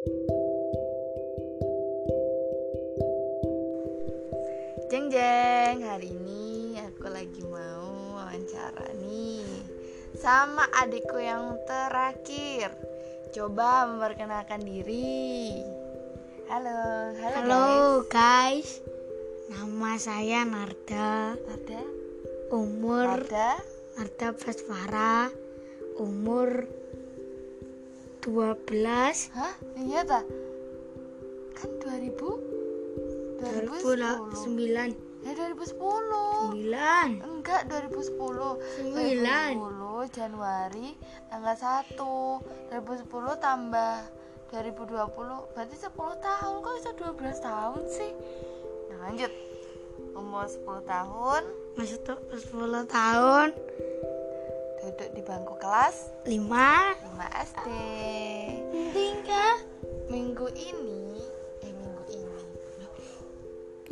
Jeng jeng, hari ini aku lagi mau wawancara nih sama adikku yang terakhir. Coba memperkenalkan diri. Halo, halo, Halo guys, nama saya Narda, guys. Ada, umur ada. Narda Basfara, umur 12 Hah? Iya ta? Kan 2000? 2010. 2009 Ya 2010. 9 Enggak, 2010. Sembilan. 2010 Januari tanggal 1. 2010 tambah 2020 berarti 10 tahun. Kok bisa 12 tahun sih? Nah, lanjut. Umur 10 tahun, masuk tuh 10 tahun duduk di bangku kelas 5 5 SD. tinggal Minggu ini, eh minggu ini.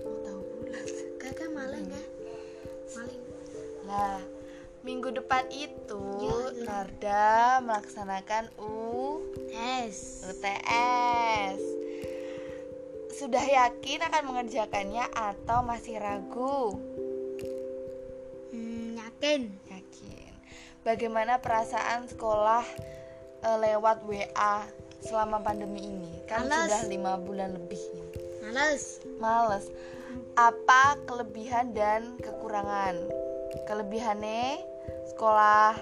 Loh, tahu bulan. kakak maling kan maling Nah, minggu depan itu Ya, ya. Narda melaksanakan U tes UTS. Sudah yakin akan mengerjakannya atau masih ragu? hmm, yakin Yakin. Bagaimana perasaan sekolah eh, lewat WA selama pandemi ini? Kan Males. sudah lima bulan lebih. males Males. Apa kelebihan dan kekurangan? Kelebihannya sekolah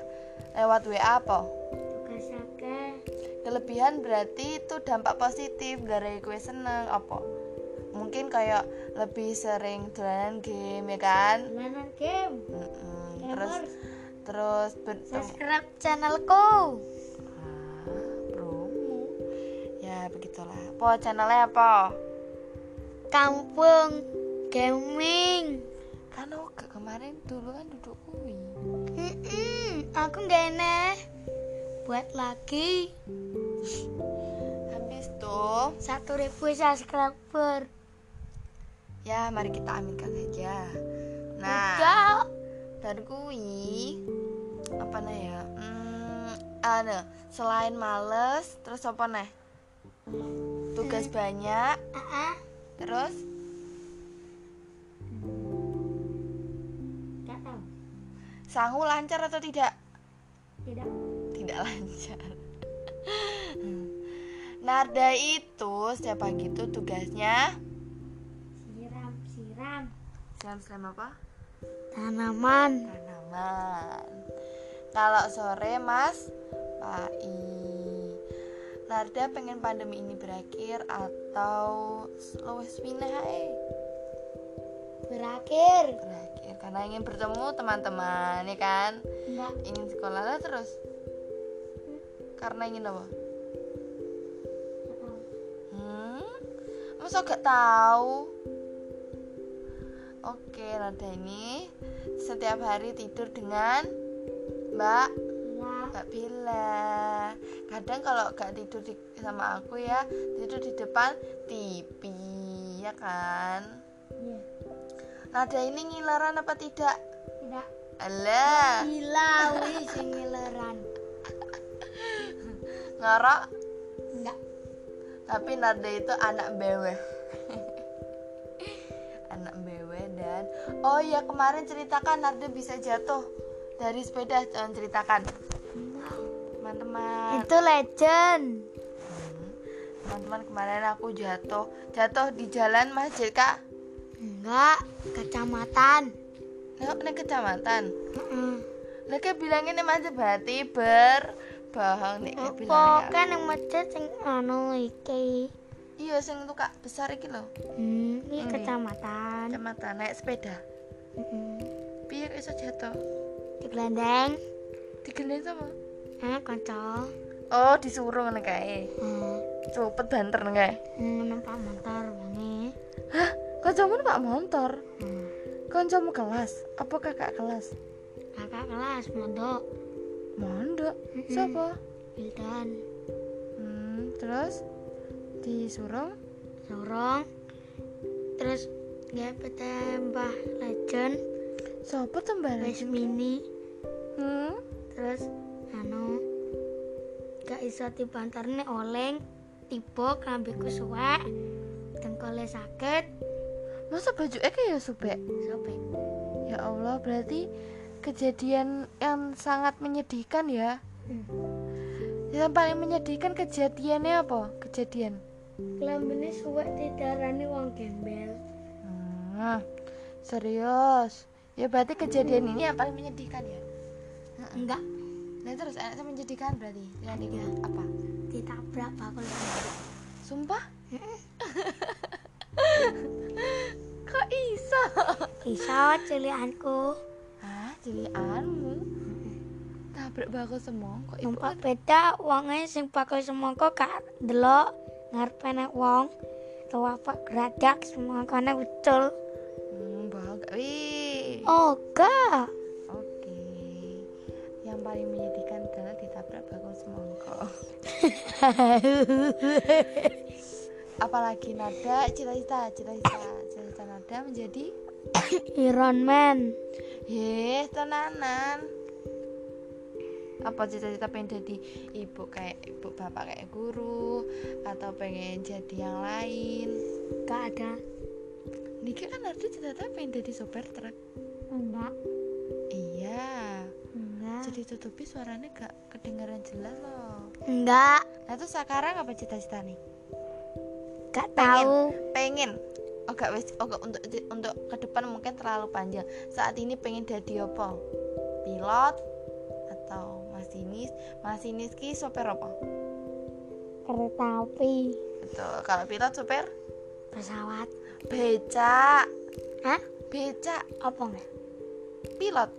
lewat WA apa? tugas Kelebihan berarti itu dampak positif gara gue seneng apa? Mungkin kayak lebih sering dolanan game ya kan? Lanan game Mm-mm. Terus Gamers. Terus subscribe channelku Ah, promo. Ya begitulah. Po channelnya apa? kampung gaming Kan oke kemarin dulu kan duduk kui. Mm-mm, aku nggak enak buat lagi Habis tuh satu ribu subscriber ya mari kita aminkan saja. Nah, Udah. Dan kui apa nah ya? Hmm, ada selain males terus apa nih? Tugas banyak Ah, ah. terus Nggak tahu sangu lancar atau tidak? tidak Tidak lancar. Narda itu setiap pagi itu tugasnya siram siram siram-siram apa? Tanaman tanaman. Kalau sore Mas Pai. Narda pengen pandemi ini berakhir atau luwes pindah ae? berakhir Berakhir karena ingin bertemu teman-teman ya kan? enggak Ingin sekolah lah terus. Karena ingin apa? Hmm? Masa gak tahu? Oke, Narda ini setiap hari tidur dengan Mbak iya Mbak Bila. Kadang kalau gak tidur di, sama aku ya, tidur di depan TV, ya kan? iya Nada ini ngileran apa tidak? tidak Alah, gila wih singileran ngorok. enggak Tapi Nada itu anak beweh. Beweh dan oh ya kemarin ceritakan Narda bisa jatuh dari sepeda jangan ceritakan teman-teman itu legend Hmm. teman-teman kemarin aku jatuh jatuh di jalan masjid kak enggak kecamatan Nengok nih kecamatan. Lah kayak bilangin nih masjid berarti nih kayak Apa bilangnya. kan yang masjid sing anu iki Iya sing kak besar iki loh. hmm, ini kecamatan Kecamatan naik sepeda. Heeh. Piye iso jatuh? di gelendeng sama? eh kanca Oh disuruh ngono kae. hmm. Cepet banter kae. hmm, numpak motor bangi Hah? Kancamu numpak motor? hmm. Kancamu kelas? Apa kakak kelas? kakak kelas mondok Mondok. Mm-mm. Siapa? Wildan Hmm, terus disuruh sorong terus dia petembah legend Siapa tambah wes mini. Hmm? terus anu gak iso dibantarne oleng tiba kelambiku suwek dengkule sakit masa baju Eke ya sobek? Sobek. Ya Allah berarti kejadian yang sangat menyedihkan ya. Hmm. yang paling menyedihkan kejadiannya apa? Kejadian kelambine suwek didarani wong gembel. Hmm, serius? Ya berarti kejadian ini yang paling menyedihkan ya? Enggak. Nah terus enaknya menyedihkan berarti? Yang Iya. diingat apa? Ditabrak bakul sumpah? Kok iso? Iso cilianku ah cilianmu tabrak bakul semongko ibu numpak beda wonge sing bakul semangka gak delok ngarepe nek wong tuwa apa gradak semangkane ucul. Hmm, bangga wih. Oh gak oke. Yang paling menyedihkan adalah ditabrak bakul semongko apalagi nada cita-cita cita-cita cita-cita nada menjadi Iron Man. Heh, tenanan. Apa cita-cita pengen jadi ibu kayak ibu bapak kayak guru atau pengen jadi yang lain? gak ada Niki kan ada cita-cita pengen jadi sopir truk. enggak Iya. enggak Jadi tutupi suaranya gak kedengaran jelas loh. enggak Nah terus sekarang apa cita-cita nih? gak Pengen. tahu Pengen. Oh gak oh gak untuk untuk ke depan mungkin terlalu panjang. Saat ini pengen jadi apa? Pilot atau masinis? Masinis ki sopir apa? kereta api Betul. Kalau pilot sopir pesawat becak. hah Becak apa enggak pilot.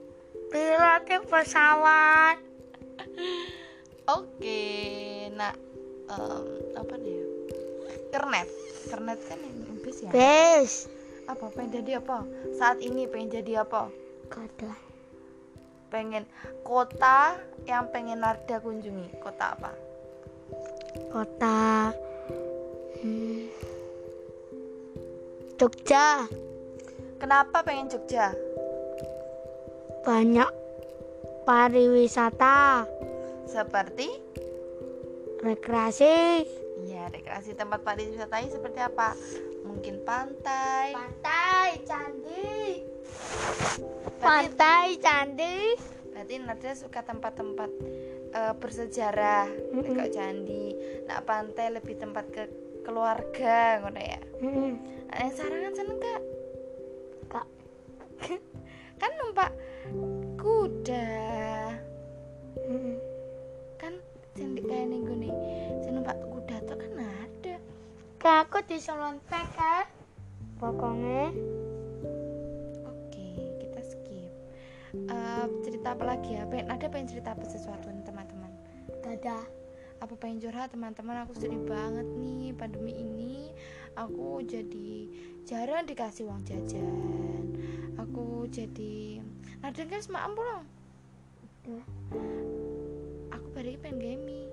pilotnya pesawat Oke. Nah, em, apa nih ya? Kernet. Kernet kan yang bis ya. bes Apa pengen jadi apa? Saat ini pengen jadi apa? ada Pengen kota yang pengen Narda kunjungi. Kota apa? kota hmm, Jogja Kenapa pengen Jogja? banyak pariwisata Seperti rekreasi ya rekreasi tempat pariwisata seperti apa? Mungkin pantai. pantai candi pantai candi berarti Narda suka tempat-tempat eh, bersejarah, Mm-mm. kayak candi. Nah, pantai lebih tempat ke keluarga ngono ya. hmm. Nah, yang sarangan seneng gak? Kak. kan numpak kuda. Hmm. Kan sing di- kayak ning gone sing numpak kuda tuh kan ada. Kak, aku diselontek kan pokoknya Eh, cerita apa lagi ya? Pengen, ada pengen cerita apa sesuatu nih teman-teman? ada Apa pengen curhat teman-teman? Aku sedih banget nih pandemi ini. Aku jadi jarang dikasih uang jajan. Aku jadi Nada kan semaam pulang. Udah. Aku balik pengen gaming.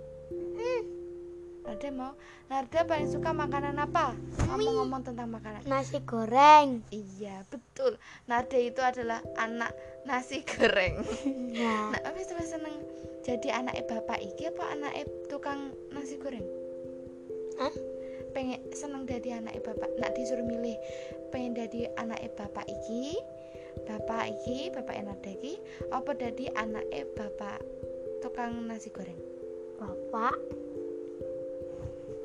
Nada mau. Nada paling suka makanan apa? Ngomong-ngomong tentang makanan. nasi goreng Iya betul. Nada itu adalah anak nasi goreng. nah Nah, apa seneng jadi anak bapak iki apa anak tukang nasi goreng? Hah? Pengen seneng jadi anak bapak. Nak disuruh milih pengen jadi anak bapak iki, bapak iki, bapak Nada iki, apa jadi anak bapak tukang nasi goreng? bapak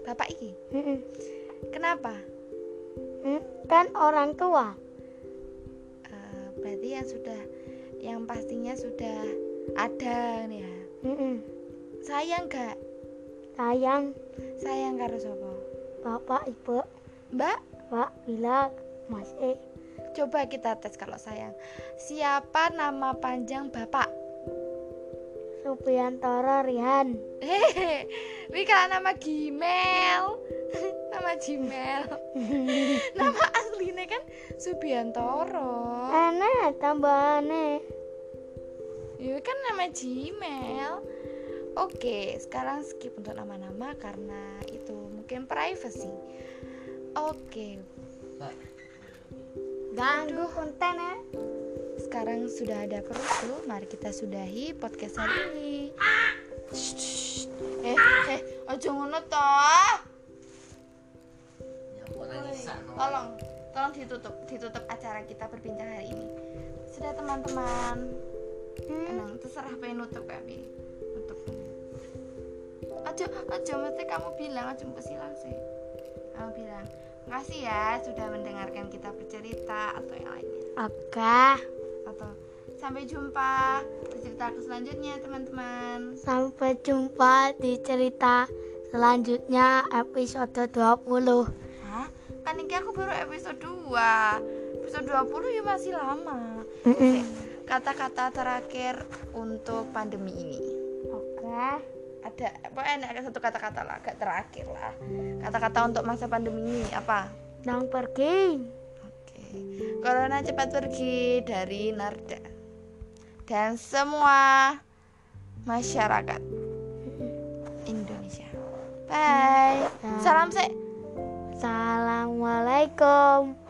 Bapak iki. Mm-mm. Kenapa? Hmm, kan orang tua Eh, berarti yang sudah yang pastinya sudah ada nih ya. Mm-mm. Sayang gak? sayang Sayang karo sapa? bapak ibu Mbak, pak bilang masih coba kita tes kalau sayang. Siapa nama panjang Bapak? Supiantoro Rihan Hehehe, wih kalau nama Gmail. nama Gmail. nama aslinya kan Subiantoro. enak tambahannya Ya kan nama Gmail. Oke, sekarang skip untuk nama-nama karena itu mungkin privacy. Oke, ganggu konten ya sekarang sudah ada perusuh. Mari kita sudahi podcast hari ini. Shh. Eh, eh, ojo ngono toh. tolong tolong ditutup ditutup acara kita berbincang hari ini sudah teman-teman Hmm. emang terserah pengen nutup kami nutup aja aja mesti kamu bilang aja mesti langsung kamu bilang makasih ya sudah mendengarkan kita bercerita atau yang lainnya Oke. Atau sampai jumpa di cerita selanjutnya teman-teman Sampai jumpa di cerita selanjutnya episode 20. Hah? kan ini aku baru episode 2 episode 20 ya masih lama kata-kata terakhir untuk pandemi ini Oke. ada pokoknya ada satu kata-kata lah agak terakhir lah kata-kata untuk masa pandemi ini apa Jangan pergi. Corona cepat pergi dari Narda. Dan semua masyarakat Indonesia. Bye. Salam. Sih Assalamualaikum.